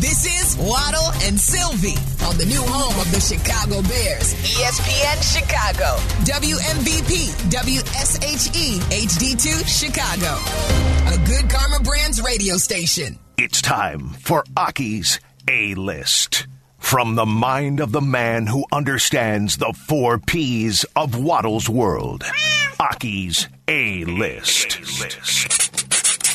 This is Waddle and Silvy on the new home of the Chicago Bears, ESPN Chicago, WMVP, WSHE, HD2 Chicago, a good Karma Brands radio station. It's time for Aki's A List. From the mind of the man who understands the four P's of Waddle's world. Aki's A List.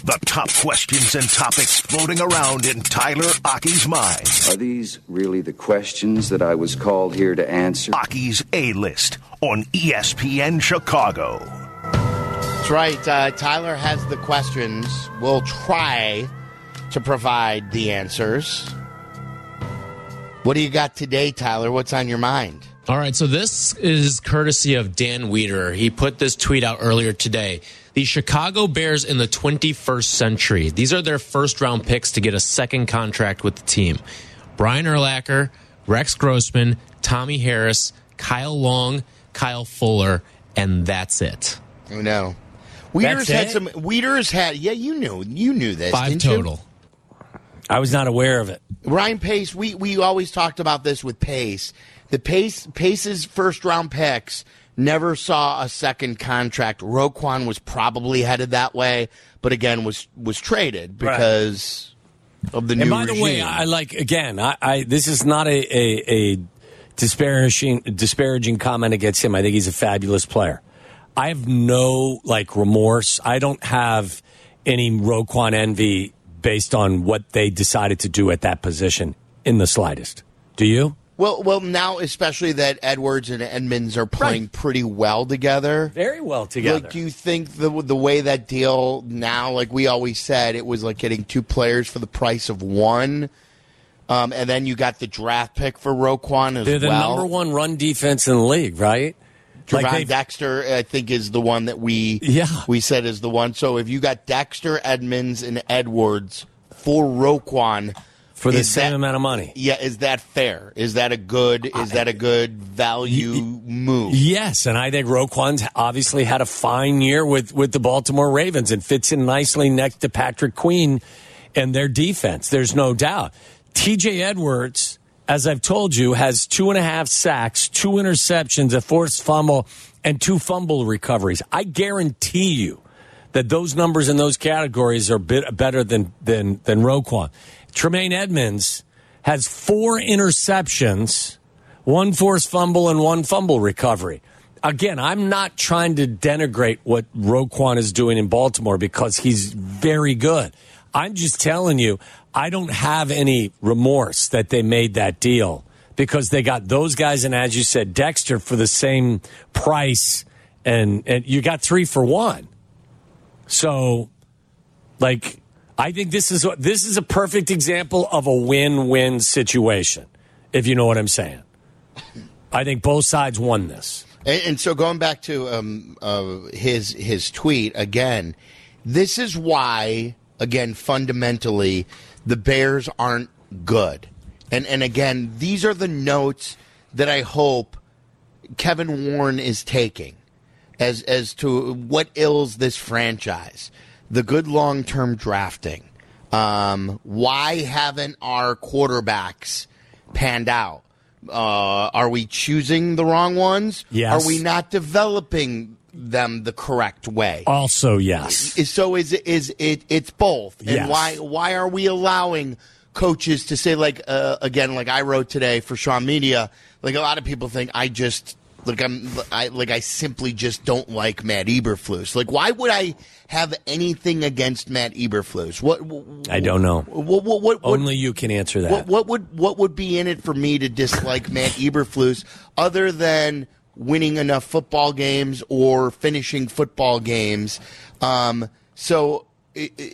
The top questions and topics floating around in Tyler Aki's mind. Are these really the questions that I was called here to answer? Aki's A List on ESPN Chicago. That's right. Uh, Tyler has the questions. We'll try to provide the answers. What do you got today, Tyler? What's on your mind? All right, so this is courtesy of Dan Wiederer. He put this tweet out earlier today. The Chicago Bears in the 21st century. These are their first round picks to get a second contract with the team. Brian Urlacher, Rex Grossman, Tommie Harris, Kyle Long, Kyle Fuller, and that's it. Oh no. Wiederer's had some Wiederer's had yeah, you knew you knew this. Five didn't you? I was not aware of it. Ryan Pace, we, we always talked about this with Pace. The Pace Pace's first round picks never saw a second contract. Roquan was probably headed that way, but again was was traded because of the new And by the way. I like again. I, I this is not a, a, a disparaging disparaging comment against him. I think he's a fabulous player. I have no like remorse. I don't have any Roquan envy based on what they decided to do at that position in the slightest. Do you? well, well, now especially that Edwards and Edmonds are playing Right. pretty well together. Very well together. Like, do you think the the way that deal now, like we always said, it was like getting two players for the price of one, um, and then you got the draft pick for Roquan as well. They're the well. number one run defense in the league, right? They've- Dexter, I think, is the one that we Yeah. we said is the one. So if you got Dexter, Edmonds, and Edwards for Roquan for the same that- amount of money. Yeah, is that fair? Is that a good? Is that a good value move? Yes, and I think Roquan's obviously had a fine year with, with the Baltimore Ravens and fits in nicely next to Patrick Queen and their defense. There's no doubt. TJ Edwards, as I've told you, has two and a half sacks, two interceptions, a forced fumble, and two fumble recoveries. I guarantee you that those numbers in those categories are bit better than than than Roquan. Tremaine Edmonds has four interceptions one forced fumble and one fumble recovery. Again, I'm not trying to denigrate what Roquan is doing in Baltimore because he's very good. I'm just telling you, I don't have any remorse that they made that deal because they got those guys and as you said, Dexter for the same price and and you got three for one. So like I think this is this is a perfect example of a win-win situation, if you know what I'm saying. I think both sides won this. And, and so going back to um, uh, his his tweet again, this is why again fundamentally the Bears aren't good. And and again, these are the notes that I hope Kevin Warren is taking as as to what ills this franchise. The good long term drafting. Um, why haven't our quarterbacks panned out? Uh, are we choosing the wrong ones? Yes. Are we not developing them the correct way? Also, yes. So is it is it it's both? And Yes. why why are we allowing coaches to say like uh, again like I wrote today for Shaw Media like a lot of people think I just like I'm I like I simply just don't like Matt Eberflus. Like why would I have anything against Matt Eberflus? What I don't know. What what what, what Only you can answer that. what, what would what would be in it for me to dislike Matt Eberflus other than winning enough football games or finishing football games? Um, so, i- i-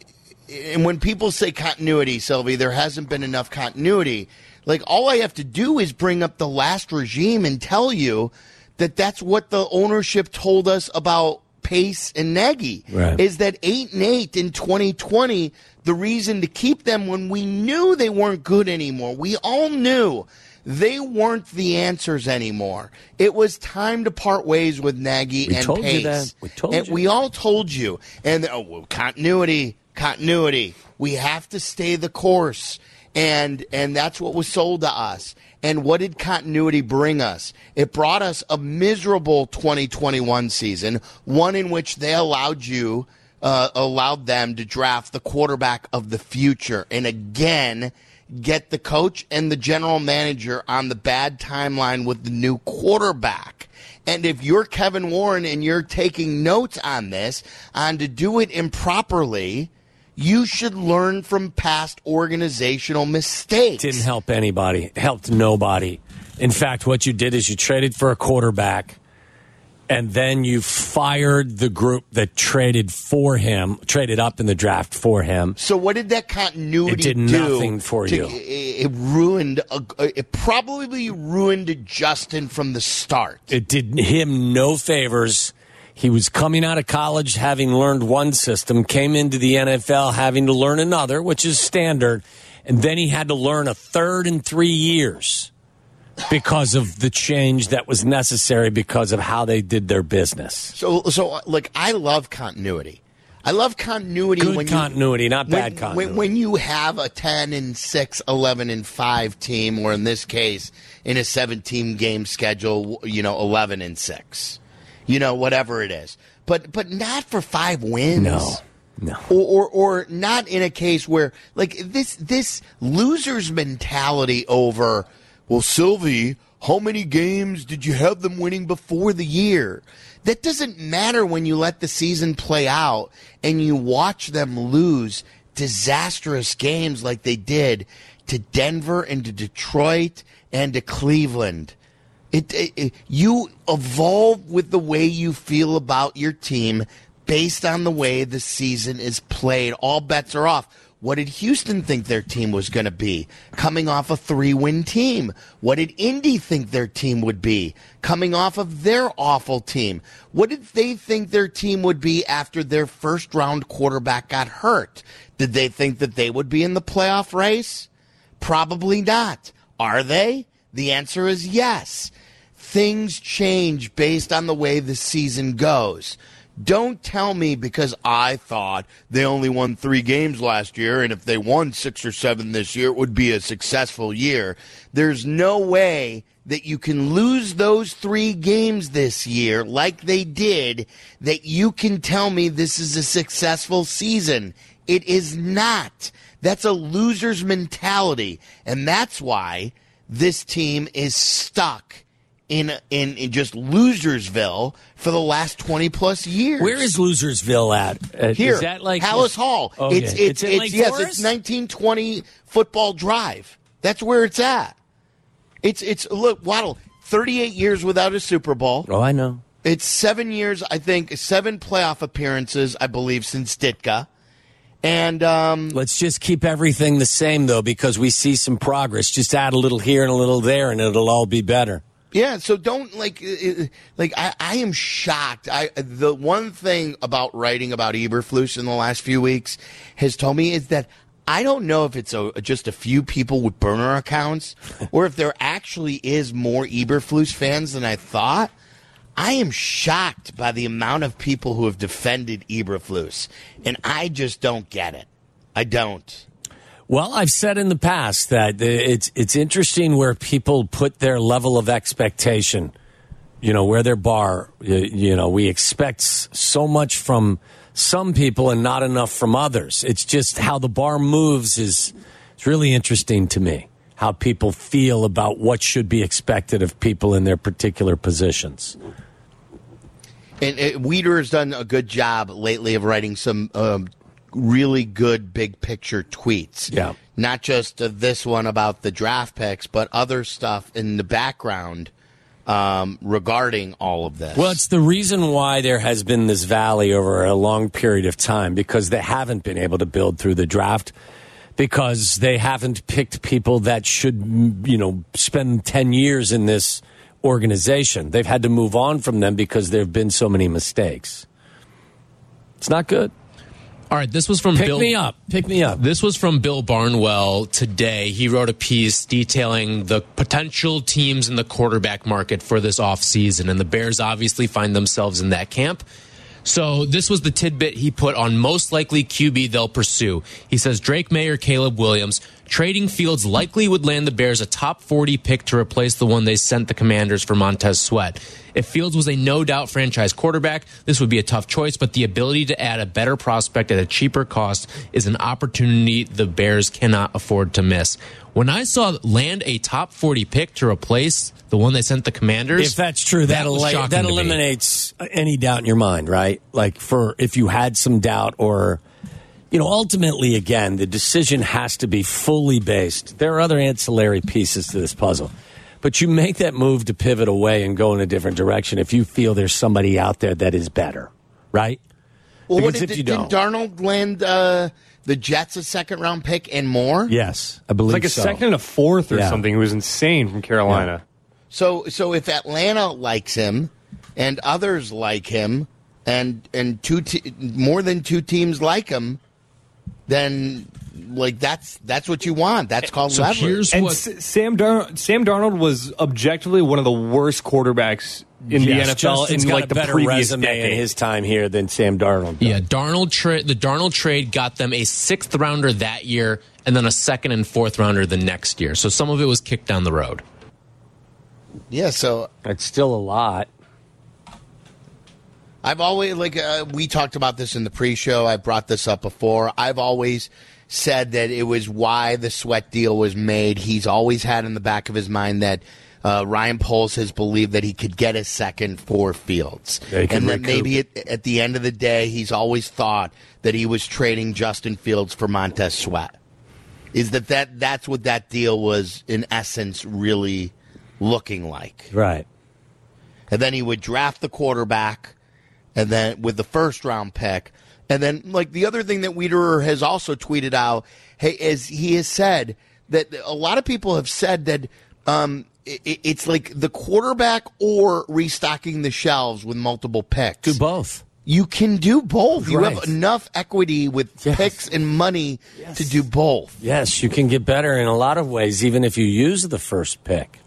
and when people say continuity, Silvy, there hasn't been enough continuity. Like all I have to do is bring up the last regime and tell you that that's what the ownership told us about Pace and Nagy Right. is that eight and eight in 2020 the reason to keep them when we knew they weren't good anymore. We all knew they weren't the answers anymore. It was time to part ways with Nagy We and told you that. We told and you. we all told you. And oh, well, continuity, continuity. We have to stay the course. and and that's what was sold to us. And what did continuity bring us? It brought us a miserable 2021 season, one in which they allowed you uh, allowed them to draft the quarterback of the future, and again get the coach and the general manager on the bad timeline with the new quarterback. And if you're Kevin Warren and you're taking notes on this, on to do it improperly, you should learn from past organizational mistakes. Didn't help anybody, helped nobody. In fact, what you did is you traded for a quarterback and then you fired the group that traded for him, traded up in the draft for him. So what did that continuity It did do nothing for to- you. It, it ruined. A, it probably ruined Justin from the start. It did him no favors. He was coming out of college having learned one system, came into the NFL having to learn another, which is standard, and then he had to learn a third in three years because of the change that was necessary because of how they did their business. So, so uh, like I love continuity. I love continuity. Good when continuity, you, not when- bad continuity. When, when you have a ten and 6, 11 and five team, or in this case, in a seventeen game schedule, you know, eleven and six, you know, whatever it is. But but not for five wins. No, no. or, or or not in a case where like this this losers mentality over well Silvy how many games did you have them winning before the year that doesn't matter when you let the season play out and you watch them lose disastrous games like they did to Denver and to Detroit and to Cleveland it, it, it- you evolve with the way you feel about your team based on the way the season is played. All bets are off. What did Houston think their team was going to be? Coming off a three win team. What did Indy think their team would be? Coming off of their awful team. What did they think their team would be after their first round quarterback got hurt? Did they think that they would be in the playoff race? Probably not. Are they? The answer is yes. Things change based on the way the season goes. Don't tell me because I thought they only won three games last year, and if they won six or seven this year, it would be a successful year. There's no way that you can lose those three games this year like they did, that you can tell me this is a successful season. It is not. That's a loser's mentality. And that's why this team is stuck in, in, in just losersville for the last 20 plus years. Where is Losersville at? Uh, Here, Is that like Halas Hall. Okay. It's it's, in it's, Lake yes, Forest? it's 1920 football drive. That's where it's at. It's it's look Waddle, 38 years without a Super Bowl. Oh, I know. It's seven years, I think, seven playoff appearances, I believe, since Ditka. And um, Let's just keep everything the same, though, because we see some progress. Just add a little here and a little there, and it'll all be better. Yeah, so don't like uh, uh, like I, I am shocked. I the one thing about writing about Eberflus in the last few weeks has told me is that I don't know if it's a, just a few people with burner accounts or if there actually is more Eberflus fans than I thought. I am shocked by the amount of people who have defended Eberflus, and I just don't get it. I don't. Well, I've said in the past that it's it's interesting where people put their level of expectation. You know, where their bar. You, know, we expect so much from some people and not enough from others. It's just how the bar moves is it's really interesting to me. How people feel about what should be expected of people in their particular positions. And uh, Wiederer has done a good job lately of writing some um, really good big picture tweets. Yeah. Not just uh, this one about the draft picks, but other stuff in the background um, regarding all of this. Well, it's the reason why there has been this valley over a long period of time because they haven't been able to build through the draft because they haven't picked people that should, you know, spend 10 years in this organization. They've had to move on from them because there have been so many mistakes. It's not good. All right, this was from Pick Bill. me up. Pick me up. This was from Bill Barnwell today. He wrote a piece detailing the potential teams in the quarterback market for this offseason, and the Bears obviously find themselves in that camp. So this was the tidbit he put on most likely QB they'll pursue. He says Drake Maye or Caleb Williams. Trading Fields likely would land the Bears a top 40 pick to replace the one they sent the Commanders for Montez Sweat. If Fields was a no doubt franchise quarterback, this would be a tough choice, but the ability to add a better prospect at a cheaper cost is an opportunity the Bears cannot afford to miss. When I saw land a top 40 pick to replace the one they sent the Commanders, If that's true, that, that, that eliminates any doubt in your mind, right? Like for if you had some doubt or you know, ultimately again, the decision has to be fully based. There are other ancillary pieces to this puzzle. But you make that move to pivot away and go in a different direction if you feel there's somebody out there that is better, right? Well, what did, if you did don't- Darnold land uh, the Jets a second round pick and more? Yes, I believe It's like a so. second and a fourth or Yeah. something. It was insane from Carolina. So so if Atlanta likes him and others like him and and two te- more than two teams like him, then like that's that's what you want. That's called So leverage. here's And what S- Sam Dar- Sam Darnold was objectively one of the worst quarterbacks in Yes, the NFL Justin's in got like a the better previous resume decade. in his time here than Sam Darnold. does. Yeah, Darnold trade the Darnold trade got them a sixth rounder that year, and then a second and fourth rounder the next year. So some of it was kicked down the road. yeah, so It's still a lot. I've always like uh, we talked about this in the pre-show. I brought this up before. I've always said that it was why the sweat deal was made. He's always had in the back of his mind that uh, Ryan Poles has believed that he could get a second for Fields, Yeah, and then recoup. maybe at, at the end of the day, he's always thought that he was trading Justin Fields for Montez Sweat. Is that that that's what that deal was in essence really looking like? Right. and then he would draft the quarterback, and then with the first round pick, and then like the other thing that Wiederer has also tweeted out, hey, is he has said that a lot of people have said that um, i i- it's like the quarterback or restocking the shelves with multiple picks. Do both. You can do both. You have enough equity with Yes. picks and money to do both. Yes, you can get better in a lot of ways, even if you use the first pick.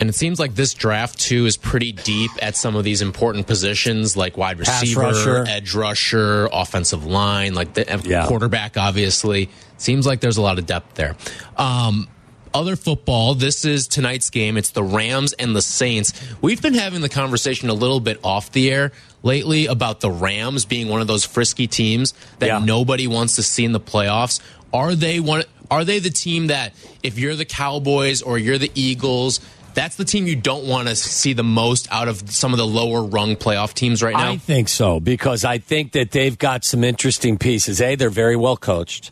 And it seems like this draft too is pretty deep at some of these important positions, like wide receiver, rusher. edge rusher, offensive line, like the Yeah. quarterback. Obviously, seems like there's a lot of depth there. Um, other football. This is tonight's game. It's the Rams and the Saints. We've been having the conversation a little bit off the air lately about the Rams being one of those frisky teams that Yeah. nobody wants to see in the playoffs. Are they one? Are they the team that if you're the Cowboys or you're the Eagles? That's the team you don't want to see the most out of some of the lower rung playoff teams right now. I think so because I think that they've got some interesting pieces. A, they're very well coached.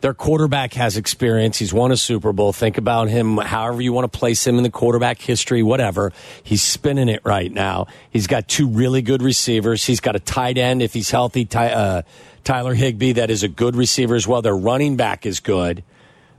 Their quarterback has experience. He's won a Super Bowl. Think about him, however you want to place him in the quarterback history, whatever. He's spinning it right now. He's got two really good receivers. He's got a tight end, if he's healthy, Ty, uh, Tyler Higbee, that is a good receiver as well. Their running back is good.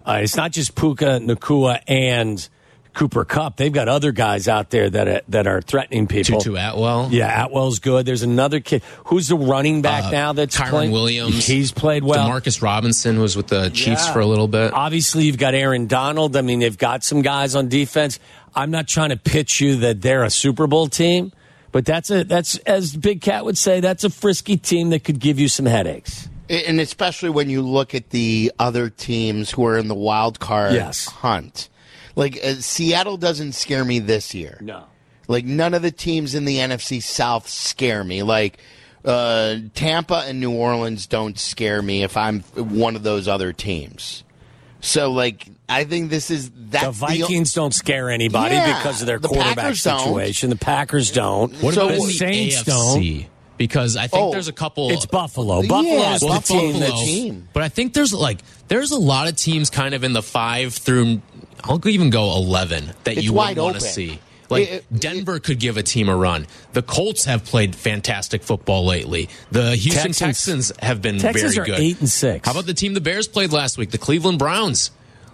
Uh, it's not just Puka Nacua and Cooper Kupp. They've got other guys out there that are, that are threatening people. Tutu Atwell. Yeah, Atwell's good. There's another kid. Who's the running back Uh, now that's Kyren playing? Williams. He's played well. Marcus Robinson was with the Chiefs Yeah. for a little bit. Obviously, you've got Aaron Donald. I mean, they've got some guys on defense. I'm not trying to pitch you that they're a Super Bowl team, but that's a that's as Big Cat would say, that's a frisky team that could give you some headaches. and especially when you look at the other teams who are in the wild card Yes. hunt. Like uh, Seattle doesn't scare me this year. No. Like none of the teams in the NFC South scare me. Like uh, Tampa and New Orleans don't scare me if I'm one of those other teams. So like I think this is that The Vikings don't scare anybody Yeah, because of their the quarterback Packers don't. situation. The Packers don't. What So about the in the Saints AFC? Because I think Oh, there's a couple. It's Buffalo. Yeah, Buffalo's the Buffalo. team Buffalo, that's team. But I think there's like there's a lot of teams kind of in the five through I'll even go eleven that It's you would want to see. Like It- it- Denver could give a team a run. The Colts have played fantastic football lately. The Houston Texans- Texans, have been Texans very are good. eight and six. How about the team the Bears played last week? The Cleveland Browns.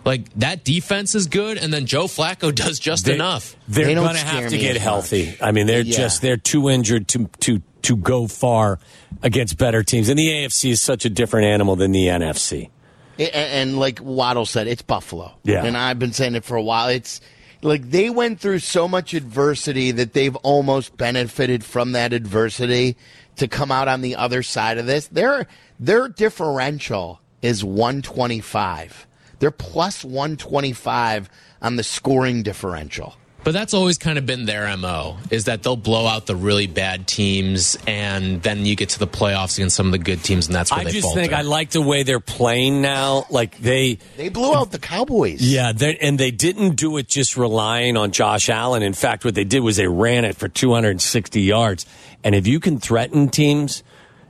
Like that defense is good, and then Joe Flacco does just They- enough. They're They don't going to have to get healthy. much. I mean, they're Yeah. just they're too injured to to to go far against better teams. And the AFC is such a different animal than the NFC. And, and like Waddle said, it's Buffalo. Yeah. And I've been saying it for a while. It's like they went through so much adversity that they've almost benefited from that adversity to come out on the other side of this. Their their differential is 125. They're plus 125 on the scoring differential. But that's always kind of been their MO is that they'll blow out the really bad teams and then you get to the playoffs against some of the good teams and that's where I they just falter. think I like the way they're playing now. Like they, They blew out the Cowboys. yeah, and they didn't do it just relying on Josh Allen. In fact, what they did was they ran it for 260 yards. And if you can threaten teams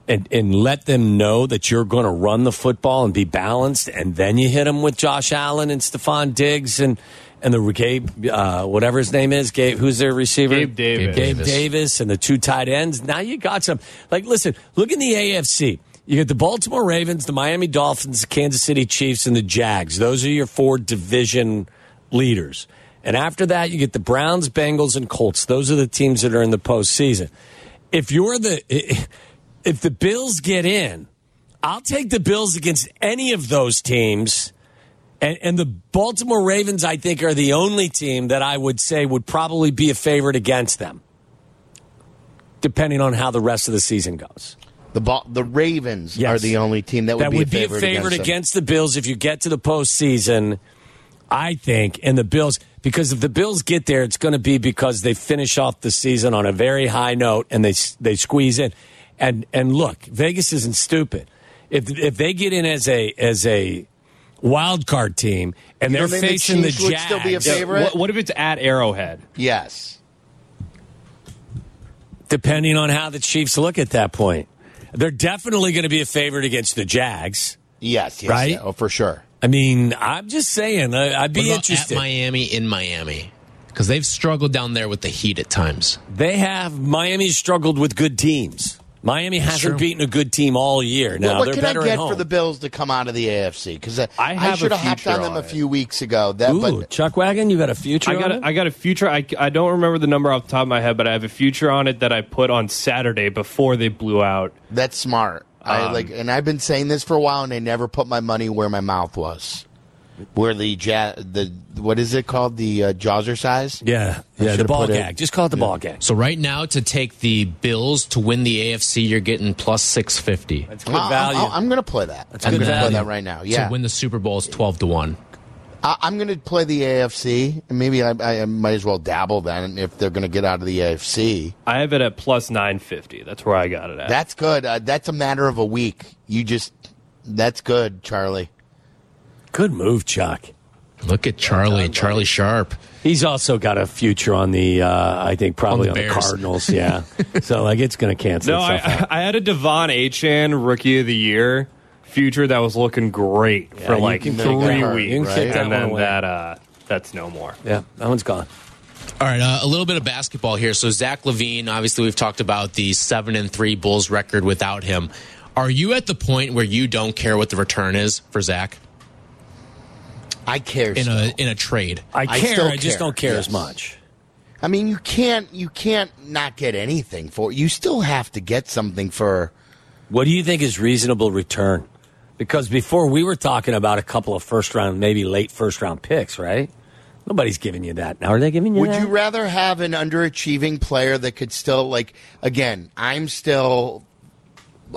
and, and let them know that you're going to run the football and be balanced, and then you hit them with Josh Allen and Stefon Diggs and and the Gabe, uh, whatever his name is, Gabe, who's their receiver? Gabe Davis. Gabe Davis. Davis and the two tight ends. Now you got some. Like, listen, look in the AFC. You get the Baltimore Ravens, the Miami Dolphins, the Kansas City Chiefs, and the Jags. Those are your four division leaders. And after that, you get the Browns, Bengals, and Colts. Those are the teams that are in the postseason. If you're the if the Bills get in, I'll take the Bills against any of those teams. And, and the Baltimore Ravens, I think, are the only team that I would say would probably be a favorite against them, depending on how the rest of the season goes. The Ba- the Ravens Yes. are the only team that would that be would a be a favorite, against, against, the Bills if you get to the postseason. I think, and the Bills, because if the Bills get there, it's going to be because they finish off the season on a very high note and they they squeeze in. And and look, Vegas isn't stupid. If if they get in as a as a wild card team and You they're don't the facing the Chiefs Jags, still be a favorite? What, what if it's at Arrowhead? Yes. depending on how the Chiefs look at that point, they're definitely going to be a favorite against the Jags. Yes, yes, Right? yeah, oh, for sure. I mean, I'm just saying, I, I'd What be about interested. at Miami in Miami because they've struggled down there with the heat at times. They have Miami's struggled with good teams. Miami hasn't true. beaten a good team all year. Now Well, what they're can better I at get home. for the Bills to come out of the AFC? Because I, I have a should have hopped on them on a few weeks ago. That, Ooh, but Chuck Wagon, you got a future? I got on a, it? I got a future. I, I don't remember the number off the top of my head, but I have a future on it that I put on Saturday before they blew out. that's smart. I Um, like, and I've been saying this for a while, and I never put my money where my mouth was. Where the ja- the what is it called? The uh, jawser size. yeah, I yeah, the ball put it- gag. Just call it the ball gag. So right now, to take the Bills to win the AFC, you're getting plus six fifty. That's good I- value. I, am going to play that. I'm going to play that right now. Yeah, To win the Super Bowl is twelve to one. I, I'm going to play the AFC, maybe I, I might as well dabble then if they're going to get out of the AFC. I have it at plus nine fifty. That's where I got it at. That's good. Uh, that's a matter of a week. You just that's good, Charlie. Good move, Chuck. Look at Charlie, Charlie Sharp. He's also got a future on the, uh, I think, probably On on the the, Cardinals. Yeah. so, like, it's going to cancel no, itself out. I, I had a De'Von Achane Rookie of the Year future that was looking great Yeah, for like three that weeks, You can kick that and then that uh, that's no more. Yeah, that one's gone. All right, uh, a little bit of basketball here. So Zach LaVine, obviously, we've talked about the seven and three Bulls record without him. Are you at the point where you don't care what the return is for Zach I care. in still. a in a trade? I I care. still I just care, don't care yes. as much. I mean, you can't you can't not get anything for it. You still have to get something for. What do you think is reasonable return? Because before we were talking about a couple of first round, maybe late first round picks, right? Nobody's giving you that. Now are they giving you Would that? you rather have an underachieving player that could still like? Again, I'm still.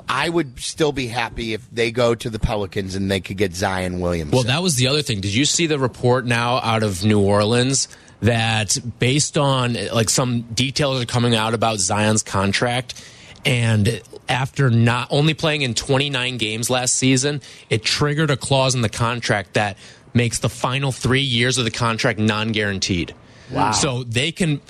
I would still be happy if they go to the Pelicans and they could get Zion Williams. Well, that was the other thing. Did you see the report now out of New Orleans that based on like some details are coming out about Zion's contract and after not only playing in 29 games last season, it triggered a clause in the contract that makes the final 3 years of the contract non-guaranteed. Wow. So they can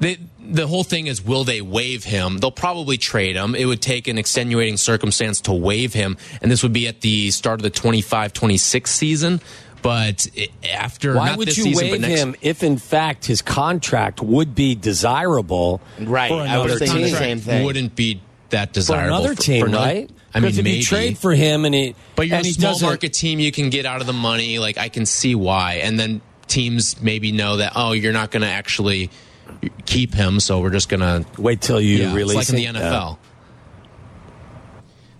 they, the whole thing is will they waive him? They'll probably trade him. It would take an extenuating circumstance to waive him, and this would be at the start of the 25 26 season. But after Why not would this you season, waive next, him if, in fact, his contract would be desirable? Right, For I was another thinking the same thing. wouldn't be that desirable For desirable another team, another- right? I mean, if maybe. you trade for him and he, but you're and a small doesn't- market team. You can get out of the money. Like I can see why, and then teams maybe know that oh, you're not going to actually keep him, so we're just going to Wait till you yeah, release it's like in it. the Yeah. NFL.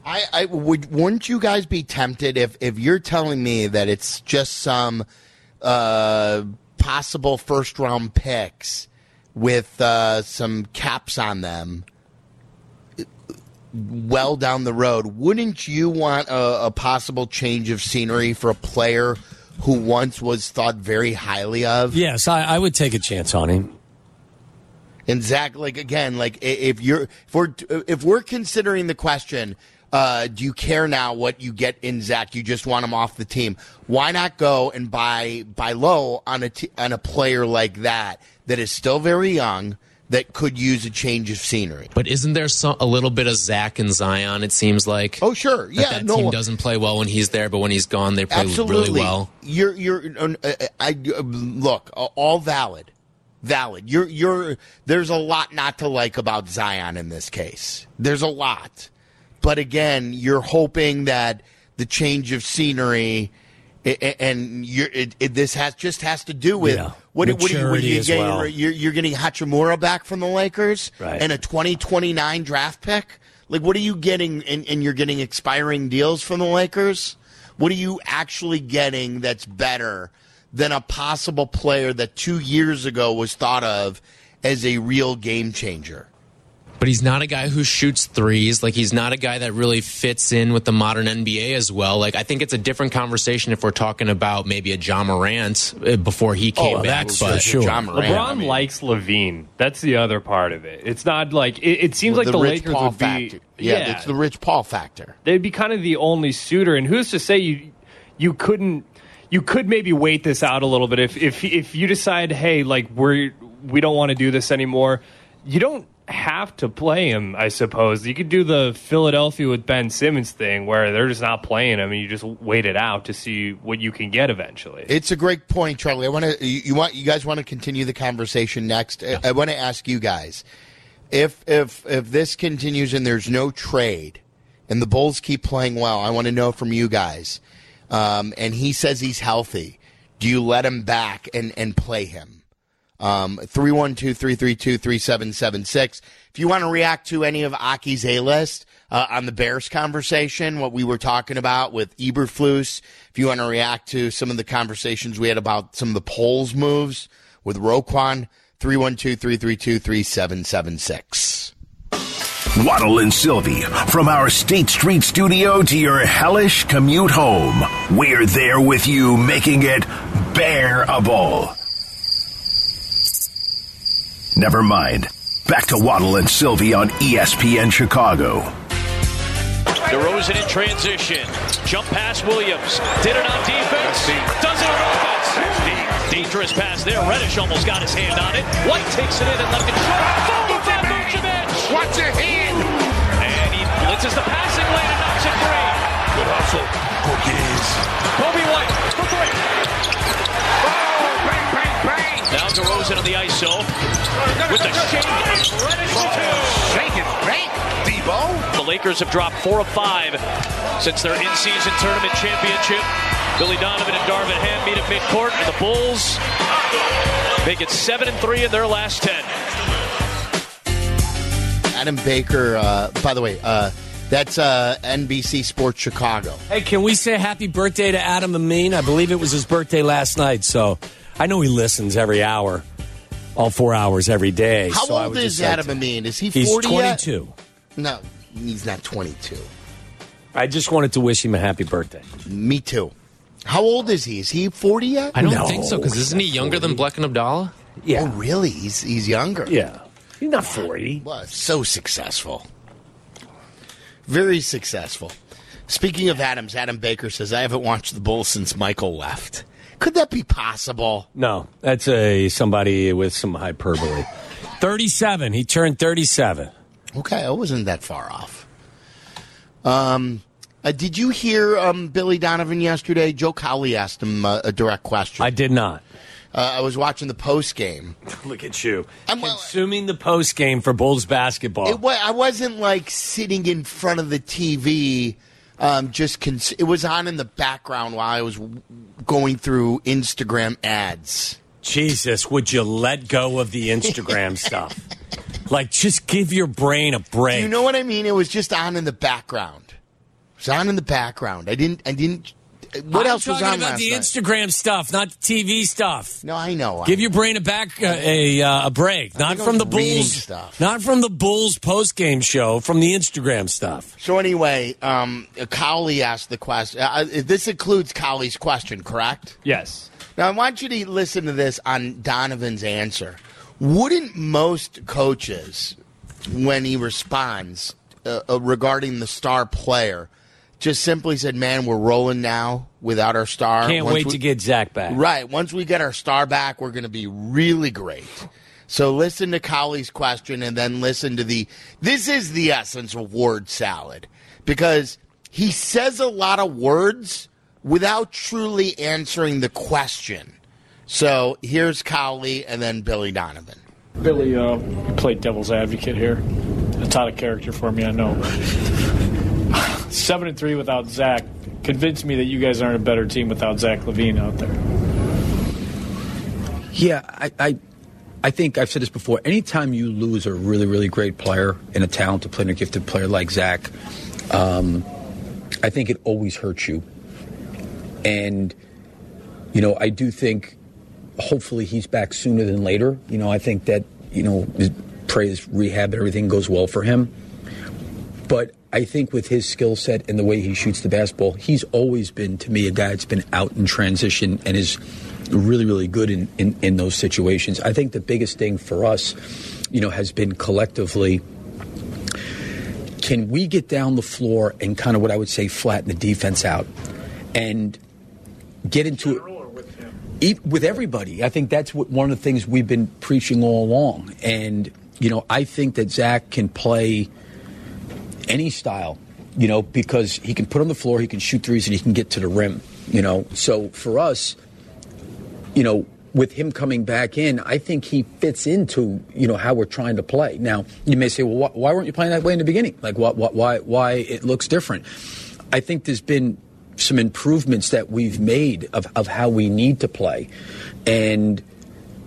I, I would. Wouldn't you guys be tempted if if you're telling me that it's just some uh, possible first round picks with uh, some caps on them well down the road, wouldn't you want a, a possible change of scenery for a player who once was thought very highly of? Yes, I, I would take a chance on him. And Zach, like again, like if you're if we're if we're considering the question, uh, do you care now what you get in Zach? You just want him off the team. Why not go and buy buy low on a t- on a player like that that is still very young that could use a change of scenery? But isn't there some, a little bit of Zach and Zion? It seems like. Oh sure, that yeah, that no, team doesn't play well when he's there, but when he's gone, they play absolutely. really well. You're you're uh, I uh, look all valid, valid. You're you're there's a lot not to like about Zion in this case. There's a lot, but again, you're hoping that the change of scenery. And you're, it, it, this has just has to do with Yeah. what, what, are you, what are you getting? well. You're, you're getting Hachimura back from the Lakers Right. and a 2029 draft pick. Like, what are you getting? And, and you're getting expiring deals from the Lakers. What are you actually getting that's better than a possible player that two years ago was thought of as a real game changer? But he's not a guy who shoots threes. Like he's not a guy that really fits in with the modern NBA as well. Like I think it's a different conversation if we're talking about maybe a John Morant uh, before he came Oh, back. that's but for sure. John Morant, LeBron I mean, likes LaVine. That's the other part of it. It's not like it, it seems like the, the, Rich Lakers Paul would be. factor. Yeah, it's the Rich Paul factor. they'd be kind of the only suitor. And who's to say you you couldn't you could maybe wait this out a little bit if if if you decide, hey, like we're we don't want to do this anymore. You don't have to play him. I suppose you could do the Philadelphia with Ben Simmons thing where they're just not playing him, and you just wait it out to see what you can get eventually. It's a great point, Charlie. I want to you, want you guys want to continue the conversation next. I, I want to ask you guys if if if this continues and there's no trade and the Bulls keep playing well. I want to know from you guys. Um, and he says he's healthy. Do you let him back and and play him? Um, 312-332-3776. If you want to react to any of Aki's A-list uh, on the Bears conversation, what we were talking about with Eberflus, if you want to react to some of the conversations we had about some of the Poles moves with Roquan, 312-332-3776. Waddle and Silvy, from our State Street studio to your hellish commute home, we're there with you, making it bearable. Never mind. Back to Waddle and Silvy on ESPN Chicago. DeRozan in transition. Jump pass Williams. Did it on defense. Does it on offense. Dangerous pass there. Reddish almost got his hand on it. White takes it in and left it short. By Vucevic. Hand! And he blitzes the passing lane and knocks it free. Good hustle. Cookies. Coby White for three. Oh, bang, bang, bang! Now DeRozan on the ISO with the shake. Two. Shake it, bake, Debo. The Lakers have dropped four of five since their in-season tournament championship. Billy Donovan and Darvin Ham meet at midcourt, and the Bulls make it seven and three in their last ten. Adam Baker, uh, by the way, uh, that's uh, NBC Sports Chicago. Hey, can we say happy birthday to Adam Amin? I believe it was his birthday last night, so I know he listens every hour, all four hours every day. How so old would is just like Adam to- Amin? Is he He's 40 yet? 22. No, he's not 22. I just wanted to wish him a happy birthday. Me too. How old is he? Is he 40 yet? I don't No, think so because isn't he not younger than 40. Bleck and Abdallah? Yeah. Oh, really? He's he's younger. Yeah. He's not 40. Well, so successful. Very successful. Speaking of Adams, Adam Baker says, I haven't watched the Bulls since Michael left. Could that be possible? No, that's a somebody with some hyperbole. 37. He turned 37. Okay, I wasn't that far off. Um, uh, did you hear um, Billy Donovan yesterday? Joe Cowley asked him uh, a direct question. I did not. Uh, I was watching the post game. Look at you. I'm consuming the post game for Bulls basketball. It wa- I wasn't like sitting in front of the TV. Um, just cons- it was on in the background while I was w- going through Instagram ads. Jesus, would you let go of the Instagram stuff? Like, just give your brain a break. You know what I mean? It was just on in the background. It was on in the background. I didn't. I didn't. What I'm else was talking on about last the night? Instagram stuff, not the TV stuff. No, I know. Give I your brain a back uh, a uh, a break, not from the Bulls stuff. not from the Bulls post game show, from the Instagram stuff. So anyway, um, Cowley asked the question. Uh, this includes Cowley's question, correct? Yes. Now I want you to listen to this on Donovan's answer. Wouldn't most coaches, when he responds uh, uh, regarding the star player, just simply said, "Man, we're rolling now without our star." Can't Once wait we- to get Zach back. Right. Once we get our star back, we're going to be really great. So listen to Cowley's question and then listen to the. This is the essence of word salad because he says a lot of words without truly answering the question. So here's Cowley and then Billy Donovan. Billy, uh, you played devil's advocate here. It's out of character for me, I know. Seven and three without Zach. Convince me that you guys aren't a better team without Zach LaVine out there. Yeah, I, I, I think I've said this before. Anytime you lose a really, really great player and a talented player and a gifted player like Zach, um, I think it always hurts you. And, you know, I do think hopefully he's back sooner than later. You know, I think that, you know, pray his rehab and everything goes well for him. But I think with his skill set and the way he shoots the basketball, he's always been, to me, a guy that's been out in transition and is really, really good in, in, in those situations. I think the biggest thing for us, you know, has been collectively can we get down the floor and kind of what I would say flatten the defense out and get into it with everybody. I think that's what, one of the things we've been preaching all along. And, you know, I think that Zach can play any style, you know, because he can put on the floor, he can shoot threes, and he can get to the rim, you know. So for us, you know, with him coming back in, I think he fits into you know how we're trying to play. Now you may say, well, wh- why weren't you playing that way in the beginning? Like, what, what, why, why it looks different? I think there's been some improvements that we've made of, of how we need to play, and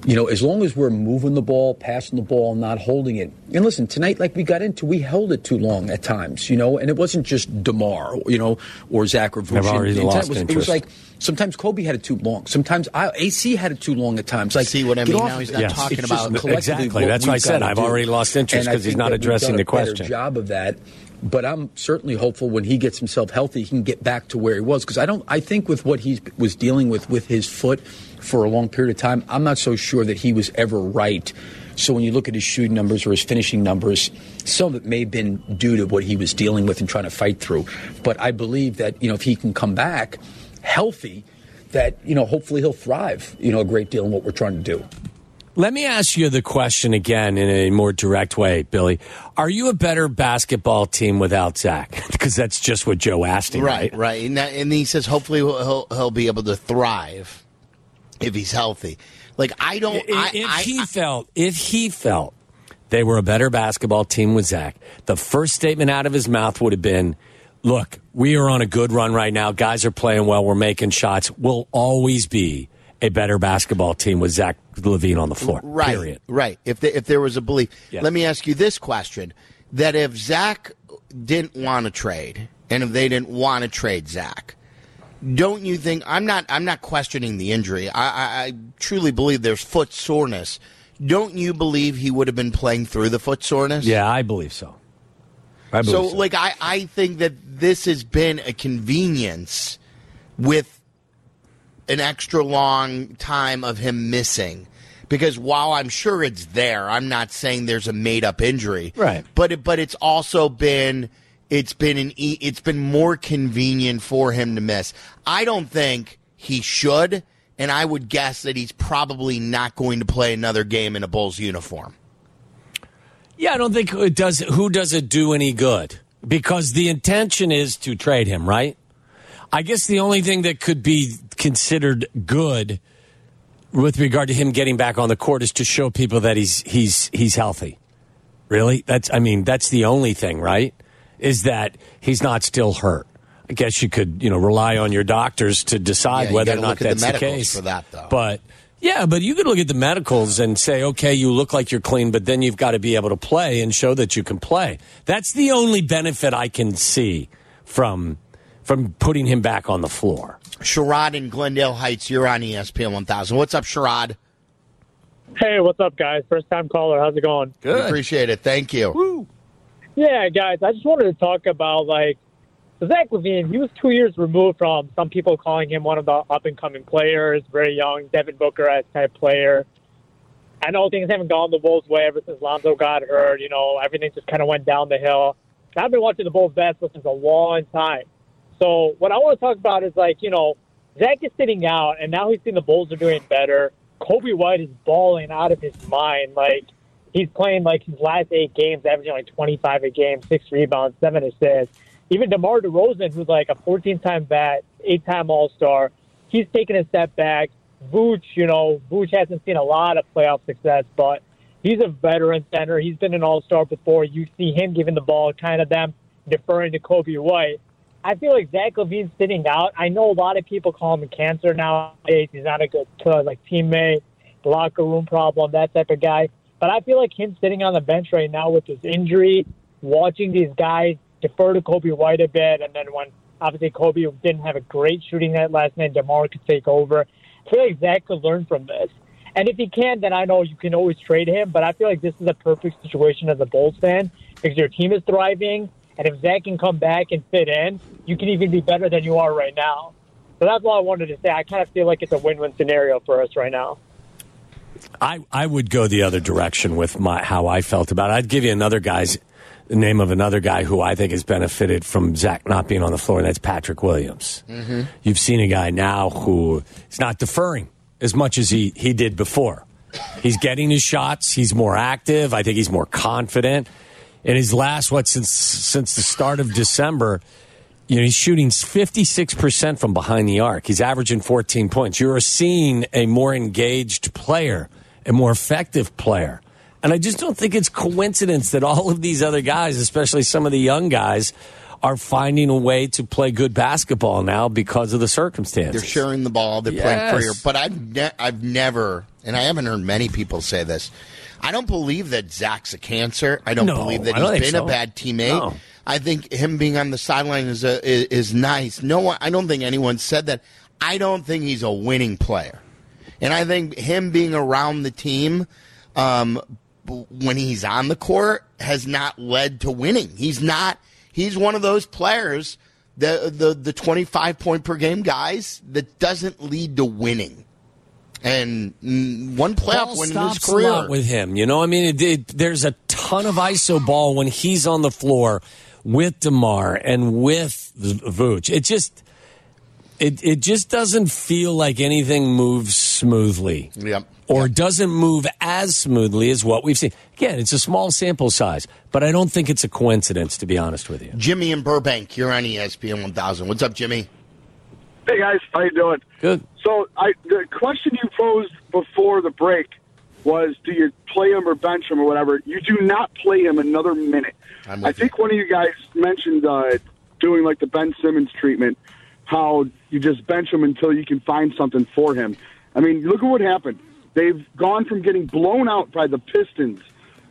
you know, as long as we're moving the ball, passing the ball, not holding it. And listen, tonight, like we got into, we held it too long at times, you know, and it wasn't just DeMar, you know, or Zach or I've Vucevic. already It lost was, it was like sometimes Coby had it too long. Sometimes I, AC had it too long at times. Like, See what I get mean? off Now he's not Yes. talking It's just about collectively Exactly. what That's why I said I've do. already lost interest because he's not that we've addressing done the a better question. Job of that. But I'm certainly hopeful when he gets himself healthy, he can get back to where he was. Because I don't, I think with what he was dealing with with his foot for a long period of time, I'm not so sure that he was ever right. So when you look at his shooting numbers or his finishing numbers, some of it may have been due to what he was dealing with and trying to fight through. But I believe that you know if he can come back healthy, that you know hopefully he'll thrive. You know a great deal in what we're trying to do. Let me ask you the question again in a more direct way, Billy. Are you a better basketball team without Zach? Because that's just what Joe asked him, right? Right, right. And, that, and he says hopefully he'll, he'll he'll be able to thrive if he's healthy. Like I don't. If, I, if I- he I- felt, if he felt they were a better basketball team with Zach, the first statement out of his mouth would have been, "Look, we are on a good run right now. Guys are playing well. We're making shots. We'll always be a better basketball team with Zach LaVine on the floor. Right, Period. right. If the, if there was a belief, Yeah. let me ask you this question: that if Zach didn't want to trade, and if they didn't want to trade Zach, don't you think? I'm not. I'm not questioning the injury. I, I, I truly believe there's foot soreness. Don't you believe he would have been playing through the foot soreness? Yeah, I believe so. I believe So, so. like, I, I think that this has been a convenience with an extra long time of him missing. Because while I'm sure it's there, I'm not saying there's a made up injury. Right. But it, but it's also been it's been an e- it's been more convenient for him to miss. I don't think he should, and I would guess that he's probably not going to play another game in a Bulls uniform. Yeah, I don't think it does. Who does it do any good? Because the intention is to trade him, right? I guess the only thing that could be considered good with regard to him getting back on the court is to show people that he's he's he's healthy. Really? That's I mean, that's the only thing, right? Is that he's not still hurt. I guess you could, you know, rely on your doctors to decide Yeah, whether or not look at the that's the, case. for that, though. But yeah, but you could look at the medicals and say, okay, you look like you're clean, but then you've got to be able to play and show that you can play. That's the only benefit I can see from from putting him back on the floor. Sherrod in Glendale Heights, you're on ESPN 1000. What's up, Sherrod? Hey, what's up, guys? First time caller. How's it going? We appreciate it. Thank you. Yeah, guys, I just wanted to talk about like Zach LaVine. He was two years removed from some people calling him one of the up and coming players, very young, Devin Booker as type player. I know things haven't gone the Bulls' way ever since Lonzo got hurt. You know, everything just kind of went down the hill. I've been watching the Bulls basketball since a long time. So what I want to talk about is like, you know, Zach is sitting out, and now he's seen the Bulls are doing better. Coby White is balling out of his mind. Like he's playing like his last eight games, averaging like 25 a game, six rebounds, seven assists. Even DeMar DeRozan, who's like a 14-time vet, eight-time All-Star, he's taken a step back. Vooch, you know, Vooch hasn't seen a lot of playoff success, but he's a veteran center. He's been an All-Star before. You see him giving the ball, kind of them deferring to Coby White. I feel like Zach LaVine's sitting out. I know a lot of people call him a cancer nowadays. He's not a good like teammate, locker room problem, that type of guy. But I feel like him sitting on the bench right now with his injury, watching these guys defer to Coby White a bit, and then when obviously Coby didn't have a great shooting night last night, DeMar could take over. I feel like Zach could learn from this. And if he can, then I know you can always trade him. But I feel like this is a perfect situation as a Bulls fan because your team is thriving. And if Zach can come back and fit in, you can even be better than you are right now. So that's all I wanted to say. I kind of feel like it's a win-win scenario for us right now. I, I would go the other direction with my how I felt about it. I'd give you another guy's the name of another guy who I think has benefited from Zach not being on the floor, and that's Patrick Williams. Mhm. You've seen a guy now who is not deferring as much as he, he did before. He's getting his shots. He's more active. I think he's more confident. In his last what since since the start of December, you know he's shooting fifty six percent from behind the arc. He's averaging fourteen points. You're seeing a more engaged player, a more effective player. And I just don't think it's coincidence that all of these other guys, especially some of the young guys, are finding a way to play good basketball now because of the circumstances. They're sharing the ball. They're playing Yes. career. But I've ne- I've never, and I haven't heard many people say this. I don't believe that Zach's a cancer. I don't No, believe that he's been so. a bad teammate. No. I think him being on the sideline is a, is, is nice. No one, I don't think anyone said that. I don't think he's a winning player, and I think him being around the team. Um, when he's on the court has not led to winning. He's not. He's one of those players, the the the twenty five point per game guys that doesn't lead to winning. And one playoff Ball win in his career. with him. You know, I mean, it, it, there's a ton of ISO ball when he's on the floor with DeMar and with Vooch. It just, it it just doesn't feel like anything moves smoothly. Yep. Or doesn't move as smoothly as what we've seen. Again, it's a small sample size, but I don't think it's a coincidence, to be honest with you. Jimmy in Burbank, you're on ESPN 1000. What's up, Jimmy? Hey guys, how you doing? Good. So, I the question you posed before the break was, do you play him or bench him or whatever? You do not play him another minute. I think one of you guys mentioned uh, doing like the Ben Simmons treatment, how you just bench him until you can find something for him. I mean, look at what happened. They've gone from getting blown out by the Pistons,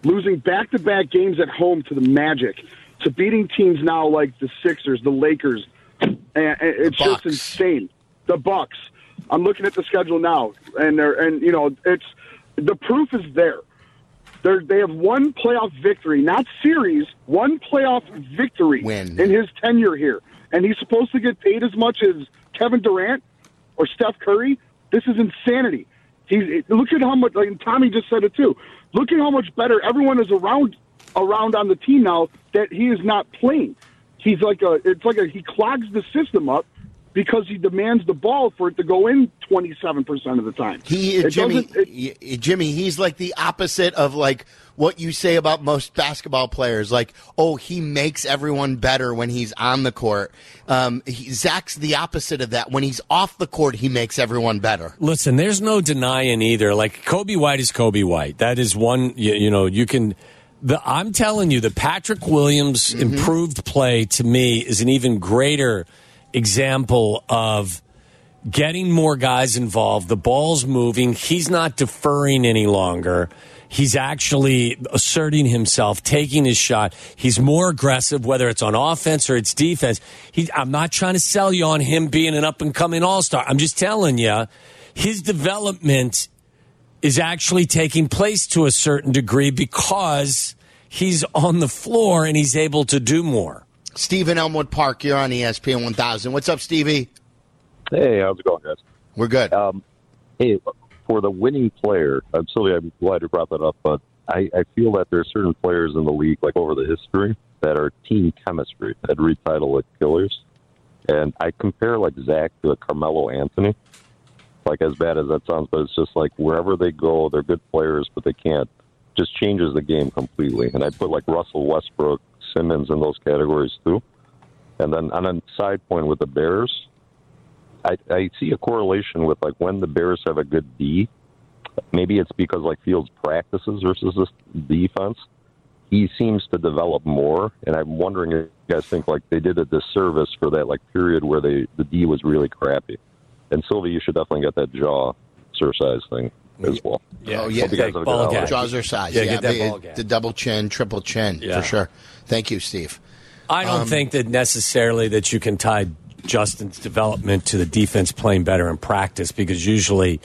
losing back-to-back games at home to the Magic, to beating teams now like the Sixers, the Lakers, and and it's just insane. The Bucks. I'm looking at the schedule now, and they're and you know it's the proof is there. They're, they have one playoff victory, not series, one playoff victory Win. in his tenure here, and he's supposed to get paid as much as Kevin Durant or Steph Curry. This is insanity. He's look at how much. Like Tommy just said it too. Look at how much better everyone is around around on the team now that he is not playing. He's like a. It's like a. He clogs the system up because he demands the ball for it to go in twenty seven percent of the time. He, It Jimmy, doesn't- Jimmy, he's like the opposite of like what you say about most basketball players. Like, oh, he makes everyone better when he's on the court. Um, he, Zach's the opposite of that. When he's off the court, he makes everyone better. Listen, there's no denying either. Like Coby White is Coby White. That is one. You, you know, you can. The, I'm telling you, the Patrick Williams improved play to me is an even greater example of getting more guys involved. The ball's moving. He's not deferring any longer. He's actually asserting himself, taking his shot. He's more aggressive, whether it's on offense or it's defense. He, I'm not trying to sell you on him being an up and coming all star. I'm just telling you, his development is actually taking place to a certain degree because he's on the floor and he's able to do more. Stephen Elmwood Park, you're on ESPN 1000. What's up, Stevie? Hey, how's it going, guys? We're good. Um, hey, for the winning player, I'm sorry, I'm glad you brought that up, but I, I feel that there are certain players in the league, like over the history, that are team chemistry. I'd read title killers. And I compare like Zach to a Carmelo Anthony. Like as bad as that sounds, but it's just like wherever they go, they're good players, but they can't. Just changes the game completely. And I put like Russell Westbrook, Simmons in those categories too. And then on a side point with the Bears, I, I see a correlation with like when the Bears have a good D. Maybe it's because like Fields practices versus this defense. He seems to develop more, and I'm wondering if you guys think like they did a disservice for that like period where they the D was really crappy. And Silvy, you should definitely get that jaw exercise thing as well. oh, yeah. Hope you guys have a good holiday. Jaws are size. Yeah, Yeah, get that the, ball gag. the double chin, triple chin, Yeah. for sure. Thank you, Steve. I don't Um, think that necessarily that you can tie Justin's development to the defense playing better in practice because usually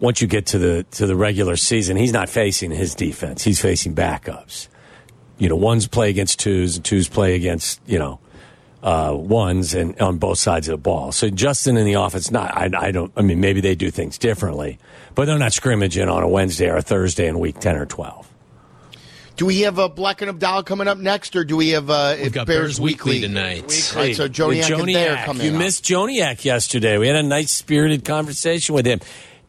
once you get to the to the regular season, he's not facing his defense. He's facing backups. You know, ones play against twos and twos play against, you know, uh, ones and on both sides of the ball. So Justin in the offense, not I, I don't. I mean, maybe they do things differently, but they're not scrimmaging on a Wednesday or a Thursday in week ten or twelve. Do we have a Black and Abdallah coming up next, or do we have uh, We've got Bears Weekly tonight. All right, so Joniak With and Thayer Joniak. coming You up. missed Joniak yesterday. We had a nice spirited conversation with him.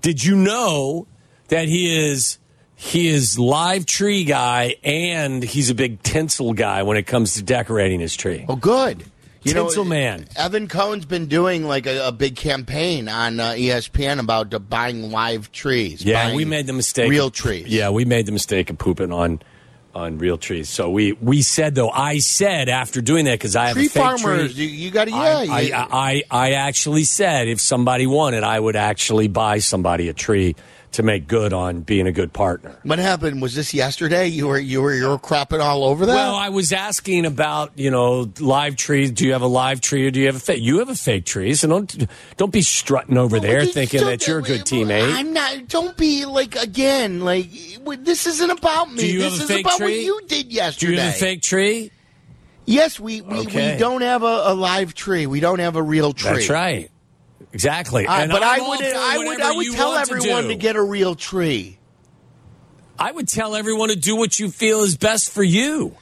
Did you know that he is he is live tree guy and he's a big tinsel guy when it comes to decorating his tree? Oh, good. You Tinsel know, man. Evan Cohen's been doing like a, a big campaign on uh, ESPN about uh, buying live trees. Yeah, we made the mistake. Real trees. Yeah, we made the mistake of pooping on on real trees. So we we said though I said after doing that because I have Tree a fake farmers, tree. you, you got to, yeah. I, you- I, I, I actually said if somebody wanted, I would actually buy somebody a tree to make good on being a good partner. what happened? Was this yesterday? You were you were you were crapping all over that. Well, I was asking about you know live trees. Do you have a live tree or do you have a fake? You have a fake tree, so don't don't be strutting over there thinking that you're a good teammate. I'm not. Don't be like again. Like this isn't about me. Do this is about tree? what you did Do yesterday. you have a fake tree? Yes, we we, Okay. we don't have a, a live tree. We don't have a real tree. That's right. Exactly. Uh, And but I'm I would I would I would tell want to everyone to get a real tree. I would tell everyone to do what you feel is best for you.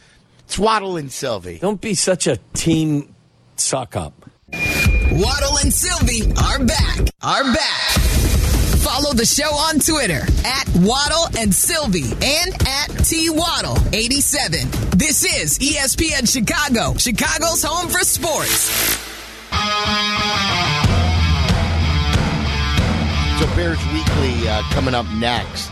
It's Waddle and Silvy. Don't be such a team suck up. Waddle and Silvy are back. Are back. Follow the show on Twitter at Waddle and Silvy and at T Waddle 87. This is ESPN Chicago, Chicago's home for sports. So Bears Weekly uh, coming up next.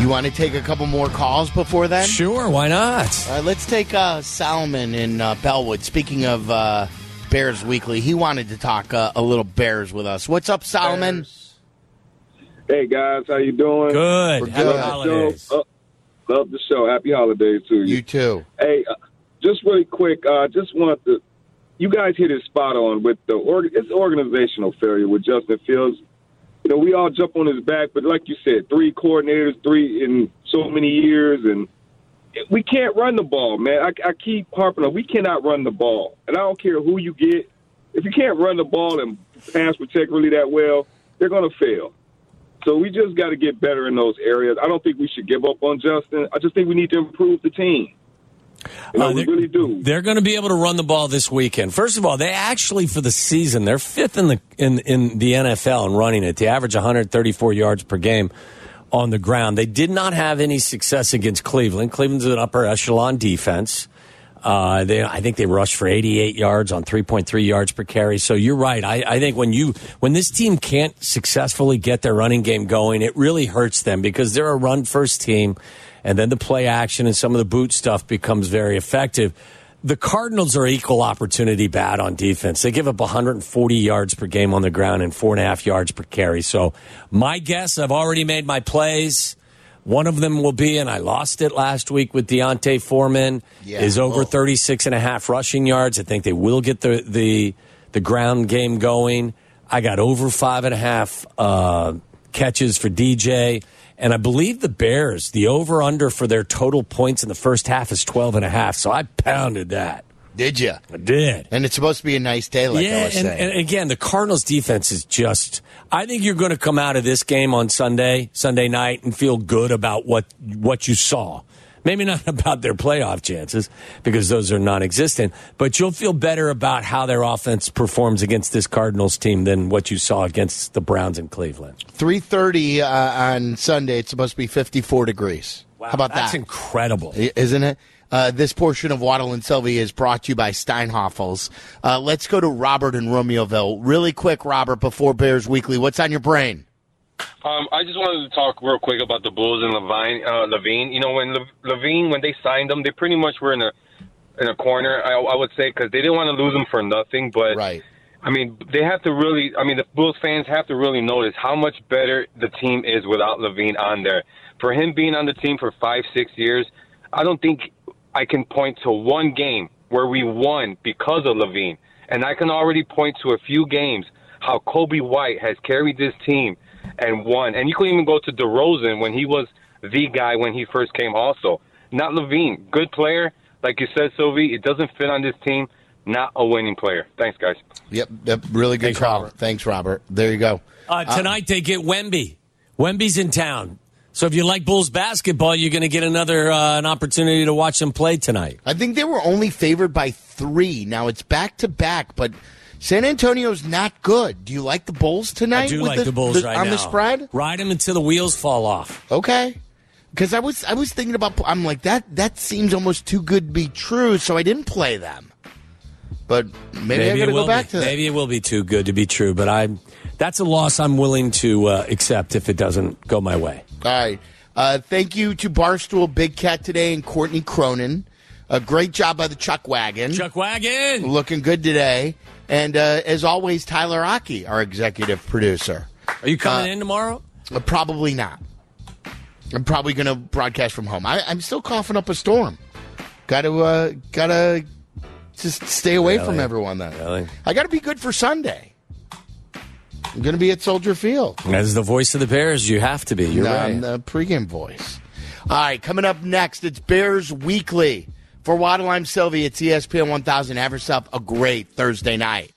You want to take a couple more calls before then? Sure, why not? All right, let's take uh, Solomon in uh, Bellwood. Speaking of uh, Bears Weekly, he wanted to talk uh, a little Bears with us. What's up, Solomon? Hey guys, how you doing? Good. We're Happy good. holidays. Uh, love the show. Happy holidays to you. You too. Hey, uh, just really quick, uh, just want to. You guys hit it spot on with the org- it's organizational failure with Justin Fields. You know, we all jump on his back, but like you said, three coordinators, three in so many years, and we can't run the ball, man. I, I keep harping on we cannot run the ball, and I don't care who you get. If you can't run the ball and pass protect really that well, they're going to fail. So we just got to get better in those areas. I don't think we should give up on Justin. I just think we need to improve the team. You know, Uh, we really do. They're going to be able to run the ball this weekend. First of all, they actually for the season they're fifth in the in in the NFL in running it. They average 134 yards per game on the ground. They did not have any success against Cleveland. Cleveland's an upper echelon defense. Uh, they, I think they rushed for 88 yards on 3.3 yards per carry. So you're right. I, I think when you when this team can't successfully get their running game going, it really hurts them because they're a run first team, and then the play action and some of the boot stuff becomes very effective. The Cardinals are equal opportunity bad on defense. They give up 140 yards per game on the ground and four and a half yards per carry. So my guess, I've already made my plays. One of them will be, and I lost it last week with D'Onta Foreman, Yeah. is over Oh. 36 and a half rushing yards. I think they will get the, the, the ground game going. I got over five and a half uh, catches for DJ. And I believe the Bears, the over under for their total points in the first half is 12 and a half. So I pounded that. Did you? I did. And it's supposed to be a nice day, like I yeah, was and, saying. and again, the Cardinals' defense is just. I think you're going to come out of this game on Sunday, Sunday night, and feel good about what what you saw. Maybe not about their playoff chances because those are non-existent, but you'll feel better about how their offense performs against this Cardinals team than what you saw against the Browns in Cleveland. 3.30 uh, on Sunday, it's supposed to be 54 degrees. How about That's that? That's incredible. Isn't it? Uh, this portion of Waddle and Silvy is brought to you by Steinhafels. Uh, let's go to Robert in Romeoville. Really quick, Robert, before Bears Weekly. What's on your brain? Um, I just wanted to talk real quick about the Bulls and LaVine. Uh, LaVine, you know, when Le- LaVine when they signed him, they pretty much were in a in a corner. I, I would say because they didn't want to lose him for nothing. But right. I mean, they have to really. I mean, the Bulls fans have to really notice how much better the team is without LaVine on there. For him being on the team for five, six years, I don't think I can point to one game where we won because of LaVine. And I can already point to a few games how Coby White has carried this team and won. And you can even go to DeRozan when he was the guy when he first came also. Not LaVine. Good player. Like you said, Silvy, it doesn't fit on this team. Not a winning player. Thanks, guys. Yep, yep really good call. Thanks, Robert. There you go. Uh, tonight they get Wemby. Wemby's in town. So if you like Bulls basketball, you're going to get another uh, an opportunity to watch them play tonight. I think they were only favored by three. Now it's back to back, but San Antonio's not good. Do you like the Bulls tonight? I do like the, Bulls right on now. the spread. Ride them until the wheels fall off. Okay. Because I was I was thinking about I'm like that that seems almost too good to be true, so I didn't play them. But maybe, I got to go back be. to that. Maybe it will be too good to be true, but I that's a loss I'm willing to uh, accept if it doesn't go my way. All right. Uh, thank you to Barstool Big Cat today and Courtney Cronin. A great job by the Chuck Wagon. Chuck Wagon looking good today. And uh, as always, Tyler Aki, our executive producer. Are you coming in tomorrow? Uh, probably not. I'm probably going to broadcast from home. I, I'm still coughing up a storm. Got to, uh, got to just stay away from everyone. Then Really? I got to be good for Sunday. I'm going to be at Soldier Field. As the voice of the Bears, you have to be. You're No, right. I'm the pregame voice. All right, coming up next, it's Bears Weekly. For Waddle, I'm Silvy. It's ESPN 1000. Have yourself a great Thursday night.